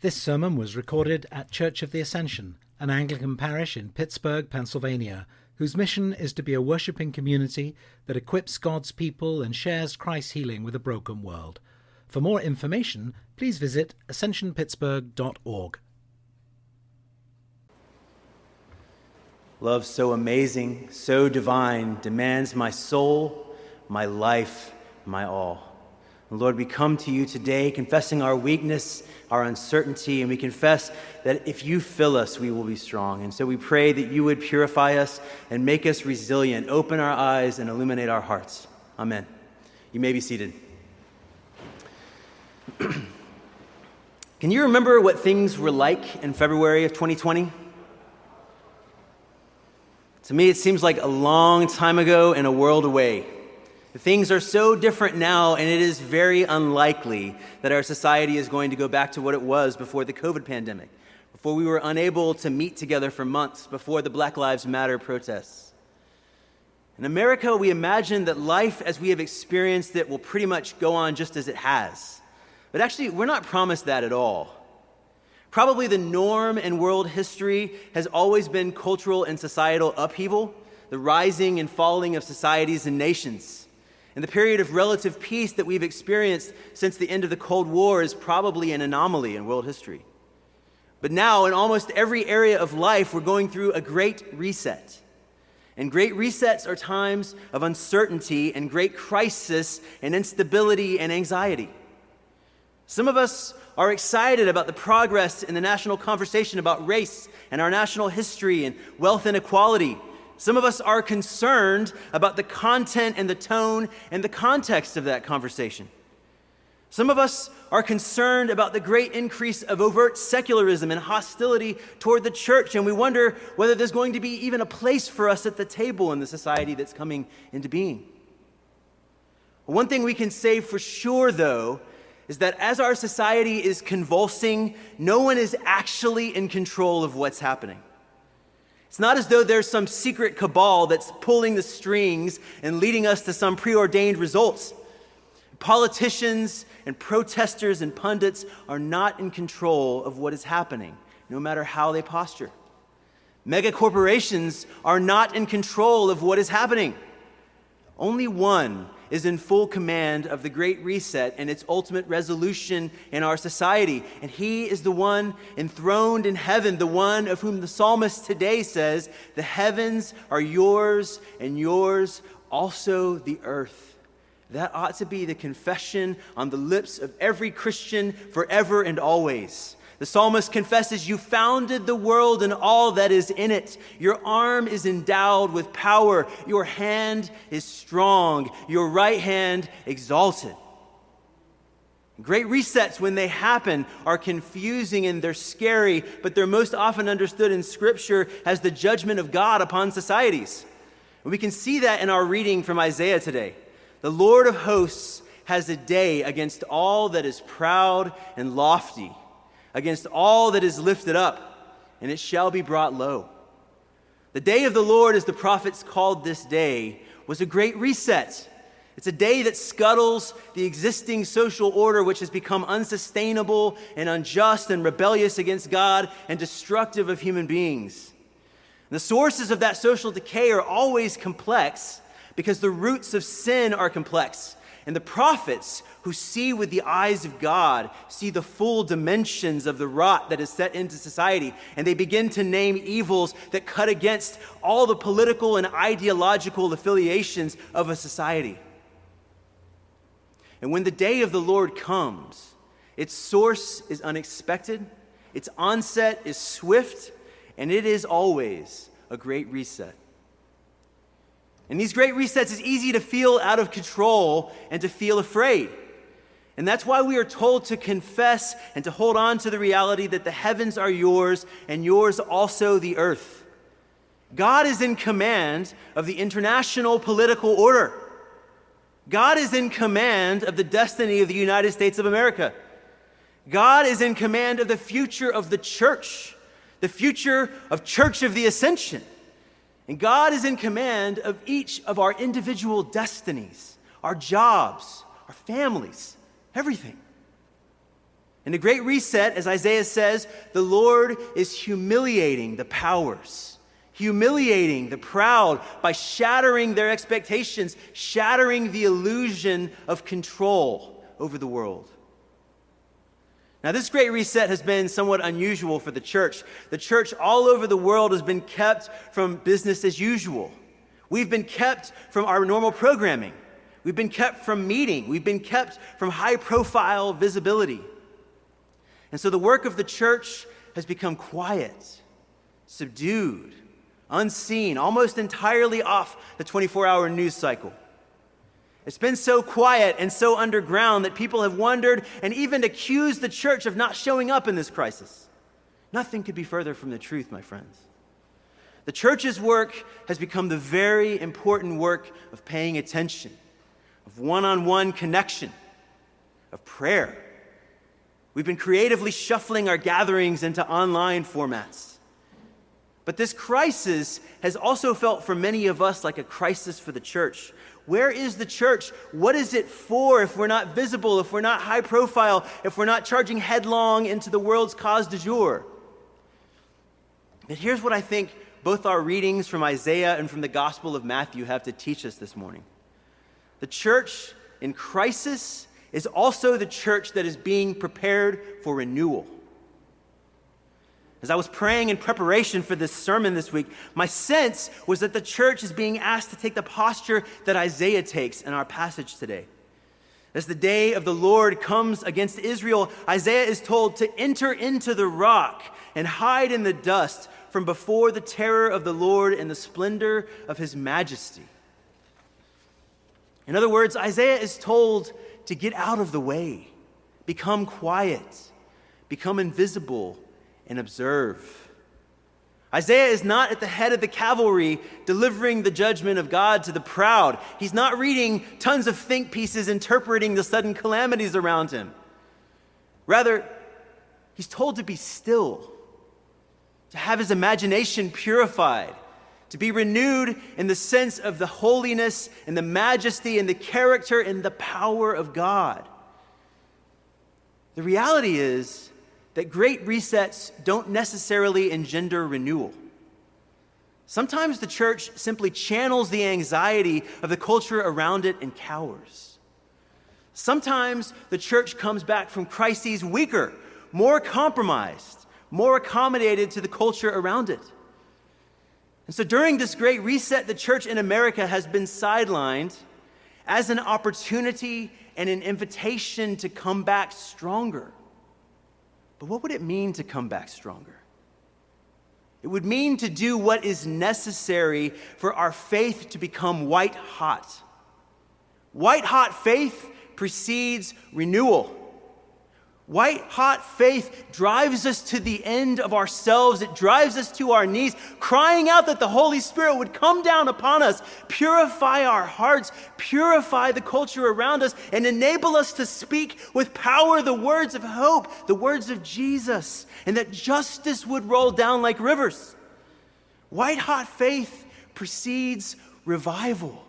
This sermon was recorded at Church of the Ascension, an Anglican parish in Pittsburgh, Pennsylvania, whose mission is to be a worshipping community that equips God's people and shares Christ's healing with a broken world. For more information, please visit ascensionpittsburgh.org. Love so amazing, so divine, demands my soul, my life, my all. Lord, we come to you today confessing our weakness, our uncertainty, and we confess that if you fill us, we will be strong. And so we pray that you would purify us and make us resilient, open our eyes, and illuminate our hearts. Amen. You may be seated. Can you remember what things were like in February of 2020? To me, it seems like a long time ago and a world away. Things are so different now, and it is very unlikely that our society is going to go back to what it was before the COVID pandemic, before we were unable to meet together for months, before the Black Lives Matter protests. In America, we imagine that life as we have experienced it will pretty much go on just as it has. But actually, we're not promised that at all. Probably the norm in world history has always been cultural and societal upheaval, the rising and falling of societies and nations. And the period of relative peace that we've experienced since the end of the Cold War is probably an anomaly in world history. But now, in almost every area of life, we're going through a great reset. And great resets are times of uncertainty and great crisis and instability and anxiety. Some of us are excited about the progress in the national conversation about race and our national history and wealth inequality some of us are concerned about the content and the tone and the context of that conversation. Some of us are concerned about the great increase of overt secularism and hostility toward the church, and we wonder whether there's going to be even a place for us at the table in the society that's coming into being. One thing we can say for sure, though, is that as our society is convulsing, no one is actually in control of what's happening. It's not as though there's some secret cabal that's pulling the strings and leading us to some preordained results. Politicians and protesters and pundits are not in control of what is happening, no matter how they posture. Mega corporations are not in control of what is happening. Only one is in full command of the Great Reset and its ultimate resolution in our society. And he is the one enthroned in heaven, the one of whom the psalmist today says, The heavens are yours, and yours also the earth. That ought to be the confession on the lips of every Christian forever and always. The psalmist confesses, You founded the world and all that is in it. Your arm is endowed with power. Your hand is strong. Your right hand exalted. Great resets, when they happen, are confusing and they're scary, but they're most often understood in Scripture as the judgment of God upon societies. And we can see that in our reading from Isaiah today. The Lord of hosts has a day against all that is proud and lofty against all that is lifted up, and it shall be brought low. The day of the Lord, as the prophets called this day, was a great reset. It's a day that scuttles the existing social order, which has become unsustainable and unjust and rebellious against God and destructive of human beings. The sources of that social decay are always complex because the roots of sin are complex. And the prophets who see with the eyes of God see the full dimensions of the rot that is set into society. And they begin to name evils that cut against all the political and ideological affiliations of a society. And when the day of the Lord comes, its source is unexpected, its onset is swift, and it is always a great reset. In these great resets, it's easy to feel out of control and to feel afraid. And that's why we are told to confess and to hold on to the reality that the heavens are yours and yours also the earth. God is in command of the international political order. God is in command of the destiny of the United States of America. God is in command of the future of the church, the future of Church of the Ascension. And God is in command of each of our individual destinies, our jobs, our families, everything. In the Great Reset, as Isaiah says, the Lord is humiliating the powers, humiliating the proud by shattering their expectations, shattering the illusion of control over the world. Now, this great reset has been somewhat unusual for the church. The church all over the world has been kept from business as usual. We've been kept from our normal programming. We've been kept from meeting. We've been kept from high profile visibility. And so the work of the church has become quiet, subdued, unseen, almost entirely off the 24 hour news cycle. It's been so quiet and so underground that people have wondered and even accused the church of not showing up in this crisis. Nothing could be further from the truth, my friends. The church's work has become the very important work of paying attention, of one on one connection, of prayer. We've been creatively shuffling our gatherings into online formats. But this crisis has also felt for many of us like a crisis for the church where is the church? What is it for if we're not visible, if we're not high profile, if we're not charging headlong into the world's cause du jour? But here's what I think both our readings from Isaiah and from the Gospel of Matthew have to teach us this morning. The church in crisis is also the church that is being prepared for renewal. As I was praying in preparation for this sermon this week, my sense was that the church is being asked to take the posture that Isaiah takes in our passage today. As the day of the Lord comes against Israel, Isaiah is told to enter into the rock and hide in the dust from before the terror of the Lord and the splendor of his majesty. In other words, Isaiah is told to get out of the way, become quiet, become invisible and observe. Isaiah is not at the head of the cavalry delivering the judgment of God to the proud. He's not reading tons of think pieces interpreting the sudden calamities around him. Rather, he's told to be still, to have his imagination purified, to be renewed in the sense of the holiness and the majesty and the character and the power of God. The reality is, that great resets don't necessarily engender renewal. Sometimes the church simply channels the anxiety of the culture around it and cowers. Sometimes the church comes back from crises weaker, more compromised, more accommodated to the culture around it. And so during this great reset, the church in America has been sidelined as an opportunity and an invitation to come back stronger. But what would it mean to come back stronger? It would mean to do what is necessary for our faith to become white hot. White hot faith precedes renewal. White hot faith drives us to the end of ourselves. It drives us to our knees, crying out that the Holy Spirit would come down upon us, purify our hearts, purify the culture around us, and enable us to speak with power the words of hope, the words of Jesus, and that justice would roll down like rivers. White hot faith precedes revival.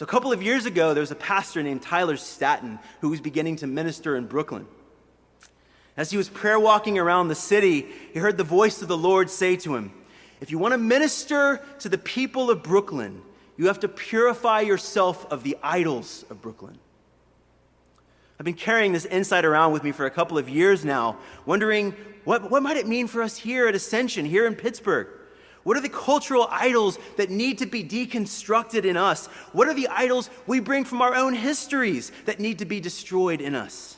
So, a couple of years ago, there was a pastor named Tyler Staton who was beginning to minister in Brooklyn. As he was prayer walking around the city, he heard the voice of the Lord say to him, If you want to minister to the people of Brooklyn, you have to purify yourself of the idols of Brooklyn. I've been carrying this insight around with me for a couple of years now, wondering what, what might it mean for us here at Ascension, here in Pittsburgh? What are the cultural idols that need to be deconstructed in us? What are the idols we bring from our own histories that need to be destroyed in us?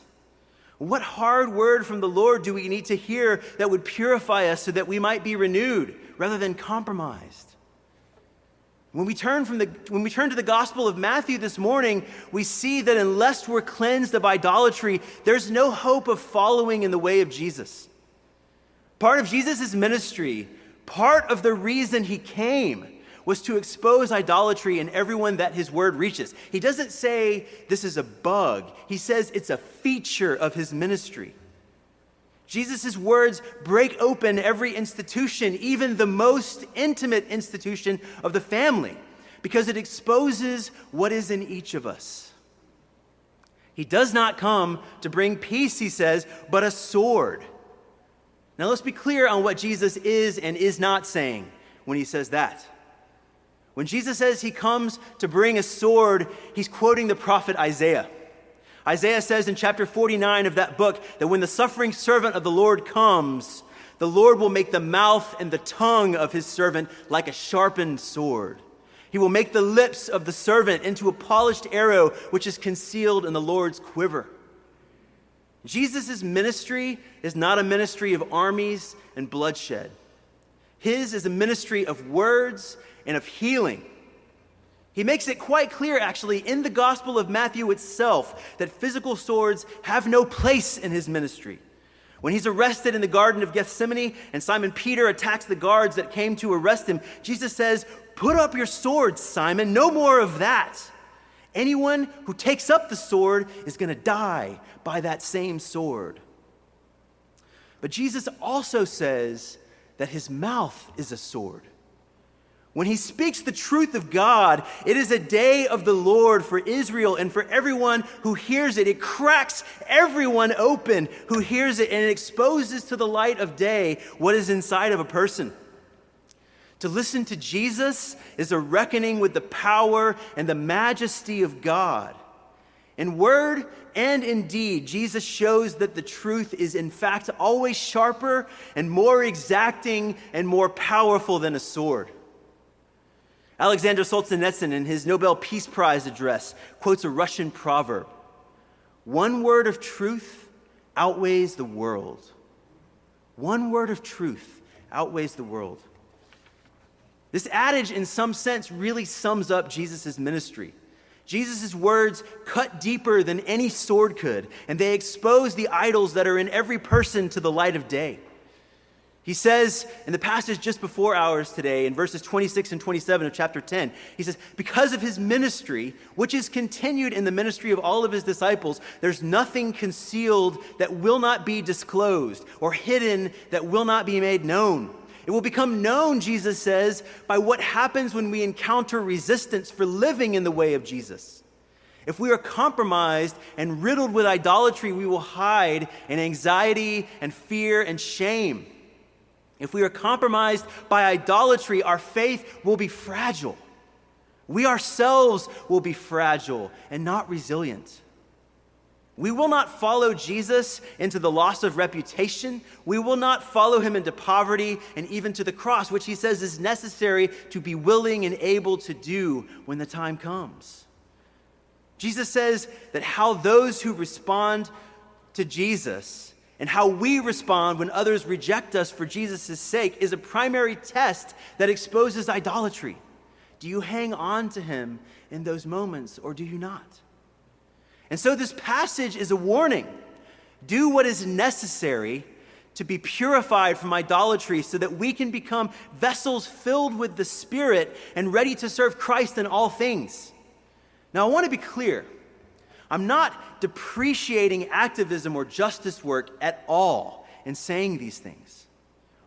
What hard word from the Lord do we need to hear that would purify us so that we might be renewed rather than compromised? When we, turn from the, when we turn to the Gospel of Matthew this morning, we see that unless we're cleansed of idolatry, there's no hope of following in the way of Jesus. Part of Jesus' ministry Part of the reason he came was to expose idolatry in everyone that his word reaches. He doesn't say this is a bug, he says it's a feature of his ministry. Jesus' words break open every institution, even the most intimate institution of the family, because it exposes what is in each of us. He does not come to bring peace, he says, but a sword. Now let's be clear on what Jesus is and is not saying when he says that. When Jesus says he comes to bring a sword, he's quoting the prophet Isaiah. Isaiah says in chapter 49 of that book that when the suffering servant of the Lord comes, the Lord will make the mouth and the tongue of his servant like a sharpened sword. He will make the lips of the servant into a polished arrow, which is concealed in the Lord's quiver. Jesus' ministry is not a ministry of armies and bloodshed. His is a ministry of words and of healing. He makes it quite clear, actually, in the Gospel of Matthew itself, that physical swords have no place in his ministry. When he's arrested in the Garden of Gethsemane and Simon Peter attacks the guards that came to arrest him, Jesus says, Put up your swords, Simon, no more of that. Anyone who takes up the sword is going to die by that same sword. But Jesus also says that his mouth is a sword. When he speaks the truth of God, it is a day of the Lord for Israel and for everyone who hears it. It cracks everyone open who hears it and it exposes to the light of day what is inside of a person. To listen to Jesus is a reckoning with the power and the majesty of God. In word and in deed, Jesus shows that the truth is, in fact, always sharper and more exacting and more powerful than a sword. Alexander Solzhenitsyn, in his Nobel Peace Prize address, quotes a Russian proverb One word of truth outweighs the world. One word of truth outweighs the world. This adage, in some sense, really sums up Jesus' ministry. Jesus' words cut deeper than any sword could, and they expose the idols that are in every person to the light of day. He says in the passage just before ours today, in verses 26 and 27 of chapter 10, he says, Because of his ministry, which is continued in the ministry of all of his disciples, there's nothing concealed that will not be disclosed, or hidden that will not be made known. It will become known, Jesus says, by what happens when we encounter resistance for living in the way of Jesus. If we are compromised and riddled with idolatry, we will hide in anxiety and fear and shame. If we are compromised by idolatry, our faith will be fragile. We ourselves will be fragile and not resilient. We will not follow Jesus into the loss of reputation. We will not follow him into poverty and even to the cross, which he says is necessary to be willing and able to do when the time comes. Jesus says that how those who respond to Jesus and how we respond when others reject us for Jesus' sake is a primary test that exposes idolatry. Do you hang on to him in those moments or do you not? And so this passage is a warning. Do what is necessary to be purified from idolatry so that we can become vessels filled with the Spirit and ready to serve Christ in all things. Now, I want to be clear. I'm not depreciating activism or justice work at all in saying these things.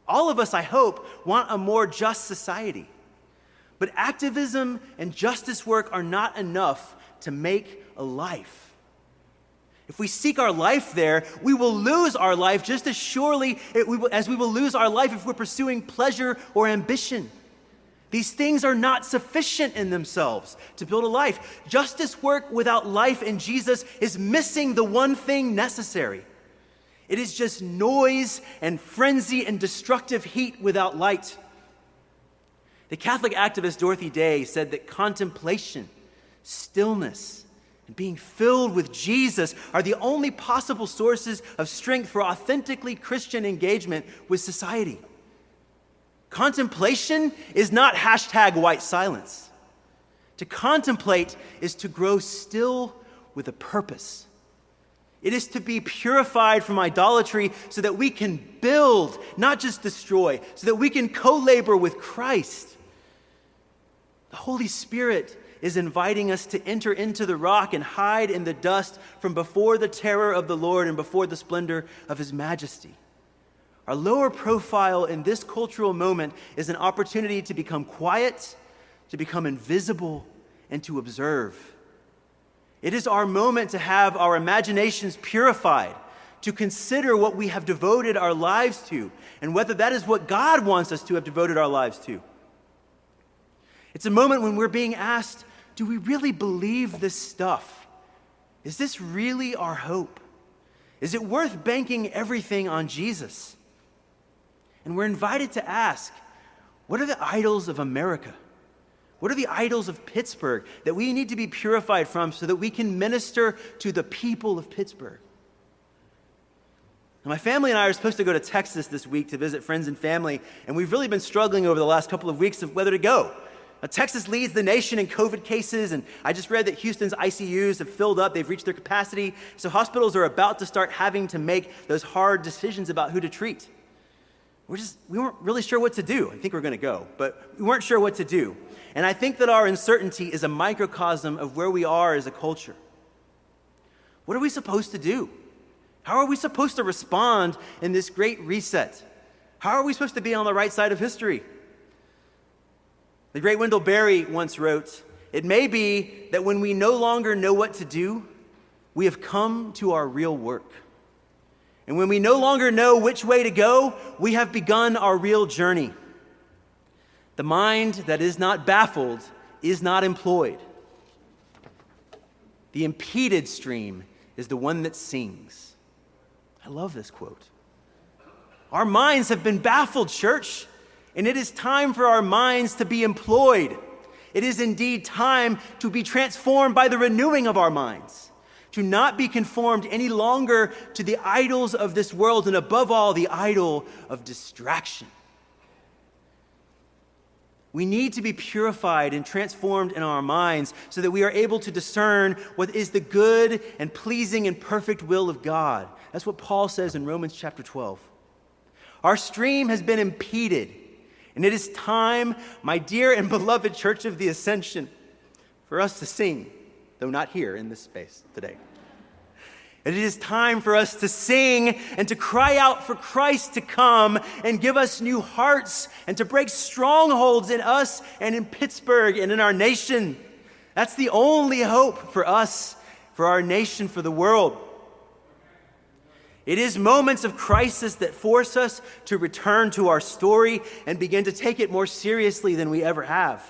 All of us, I hope, want a more just society. But activism and justice work are not enough to make a life. If we seek our life there, we will lose our life just as surely as we will lose our life if we're pursuing pleasure or ambition. These things are not sufficient in themselves to build a life. Justice work without life in Jesus is missing the one thing necessary. It is just noise and frenzy and destructive heat without light. The Catholic activist Dorothy Day said that contemplation, stillness, and being filled with Jesus are the only possible sources of strength for authentically Christian engagement with society. Contemplation is not hashtag white silence. To contemplate is to grow still with a purpose. It is to be purified from idolatry so that we can build, not just destroy, so that we can co labor with Christ. The Holy Spirit is inviting us to enter into the rock and hide in the dust from before the terror of the Lord and before the splendor of his majesty. Our lower profile in this cultural moment is an opportunity to become quiet, to become invisible, and to observe. It is our moment to have our imaginations purified, to consider what we have devoted our lives to, and whether that is what God wants us to have devoted our lives to. It's a moment when we're being asked do we really believe this stuff? Is this really our hope? Is it worth banking everything on Jesus? And we're invited to ask what are the idols of America? What are the idols of Pittsburgh that we need to be purified from so that we can minister to the people of Pittsburgh? My family and I are supposed to go to Texas this week to visit friends and family, and we've really been struggling over the last couple of weeks of whether to go. Now, Texas leads the nation in COVID cases, and I just read that Houston's ICUs have filled up, they've reached their capacity, so hospitals are about to start having to make those hard decisions about who to treat. We're just, we weren't really sure what to do. I think we're going to go, but we weren't sure what to do. And I think that our uncertainty is a microcosm of where we are as a culture. What are we supposed to do? How are we supposed to respond in this great reset? How are we supposed to be on the right side of history? The great Wendell Berry once wrote It may be that when we no longer know what to do, we have come to our real work. And when we no longer know which way to go, we have begun our real journey. The mind that is not baffled is not employed. The impeded stream is the one that sings. I love this quote. Our minds have been baffled, church, and it is time for our minds to be employed. It is indeed time to be transformed by the renewing of our minds, to not be conformed any longer to the idols of this world, and above all, the idol of distraction. We need to be purified and transformed in our minds so that we are able to discern what is the good and pleasing and perfect will of God. That's what Paul says in Romans chapter 12. Our stream has been impeded, and it is time, my dear and beloved Church of the Ascension, for us to sing, though not here in this space today. And it is time for us to sing and to cry out for Christ to come and give us new hearts and to break strongholds in us and in Pittsburgh and in our nation. That's the only hope for us, for our nation, for the world. It is moments of crisis that force us to return to our story and begin to take it more seriously than we ever have.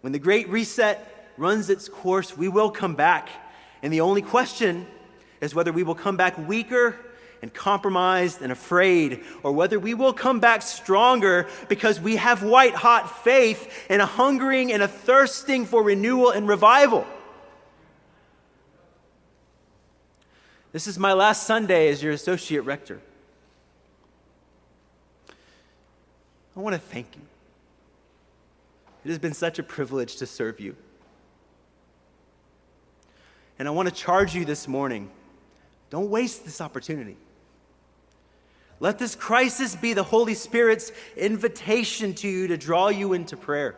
When the Great Reset runs its course, we will come back. And the only question is whether we will come back weaker and compromised and afraid, or whether we will come back stronger because we have white hot faith and a hungering and a thirsting for renewal and revival. This is my last Sunday as your associate rector. I want to thank you. It has been such a privilege to serve you. And I want to charge you this morning don't waste this opportunity. Let this crisis be the Holy Spirit's invitation to you to draw you into prayer.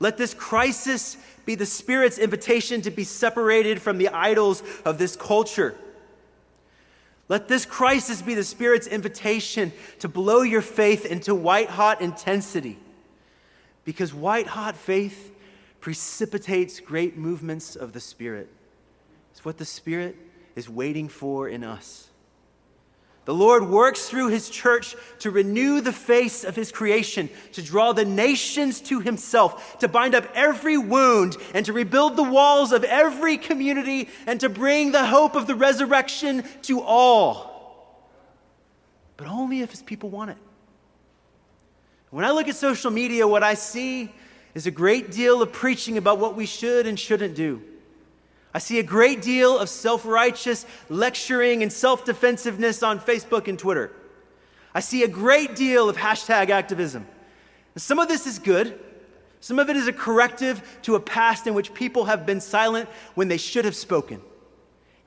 Let this crisis be the Spirit's invitation to be separated from the idols of this culture. Let this crisis be the Spirit's invitation to blow your faith into white hot intensity. Because white hot faith precipitates great movements of the Spirit. It's what the Spirit is waiting for in us. The Lord works through his church to renew the face of his creation, to draw the nations to himself, to bind up every wound, and to rebuild the walls of every community, and to bring the hope of the resurrection to all. But only if his people want it. When I look at social media, what I see is a great deal of preaching about what we should and shouldn't do. I see a great deal of self righteous lecturing and self defensiveness on Facebook and Twitter. I see a great deal of hashtag activism. And some of this is good. Some of it is a corrective to a past in which people have been silent when they should have spoken.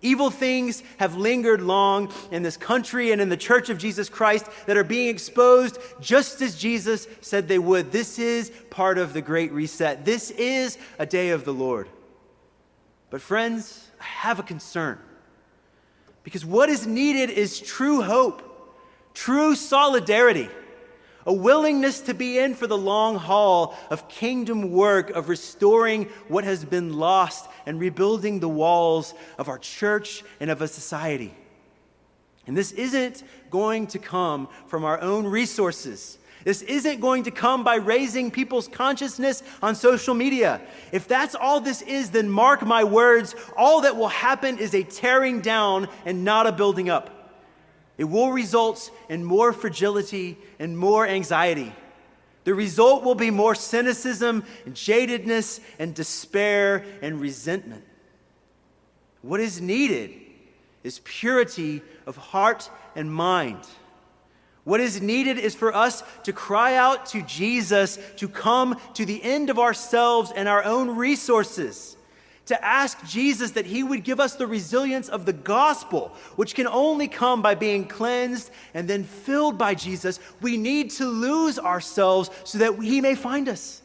Evil things have lingered long in this country and in the church of Jesus Christ that are being exposed just as Jesus said they would. This is part of the great reset. This is a day of the Lord. But, friends, I have a concern. Because what is needed is true hope, true solidarity, a willingness to be in for the long haul of kingdom work, of restoring what has been lost and rebuilding the walls of our church and of a society. And this isn't going to come from our own resources. This isn't going to come by raising people's consciousness on social media. If that's all this is, then mark my words, all that will happen is a tearing down and not a building up. It will result in more fragility and more anxiety. The result will be more cynicism and jadedness and despair and resentment. What is needed is purity of heart and mind. What is needed is for us to cry out to Jesus to come to the end of ourselves and our own resources to ask Jesus that he would give us the resilience of the gospel, which can only come by being cleansed and then filled by Jesus. We need to lose ourselves so that he may find us.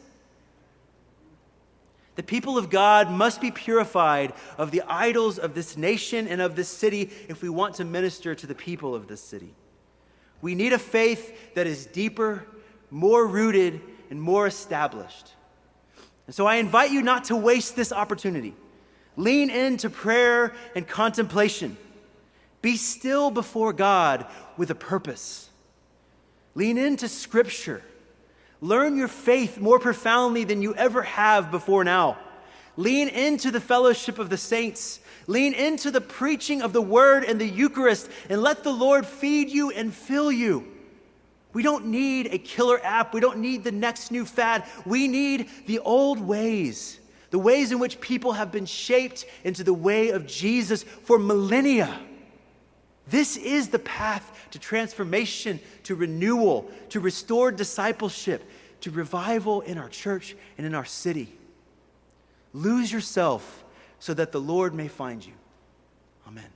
The people of God must be purified of the idols of this nation and of this city if we want to minister to the people of this city. We need a faith that is deeper, more rooted, and more established. And so I invite you not to waste this opportunity. Lean into prayer and contemplation. Be still before God with a purpose. Lean into Scripture. Learn your faith more profoundly than you ever have before now. Lean into the fellowship of the saints. Lean into the preaching of the Word and the Eucharist, and let the Lord feed you and fill you. We don't need a killer app. We don't need the next new fad. We need the old ways, the ways in which people have been shaped into the way of Jesus for millennia. This is the path to transformation, to renewal, to restored discipleship, to revival in our church and in our city. Lose yourself so that the Lord may find you. Amen.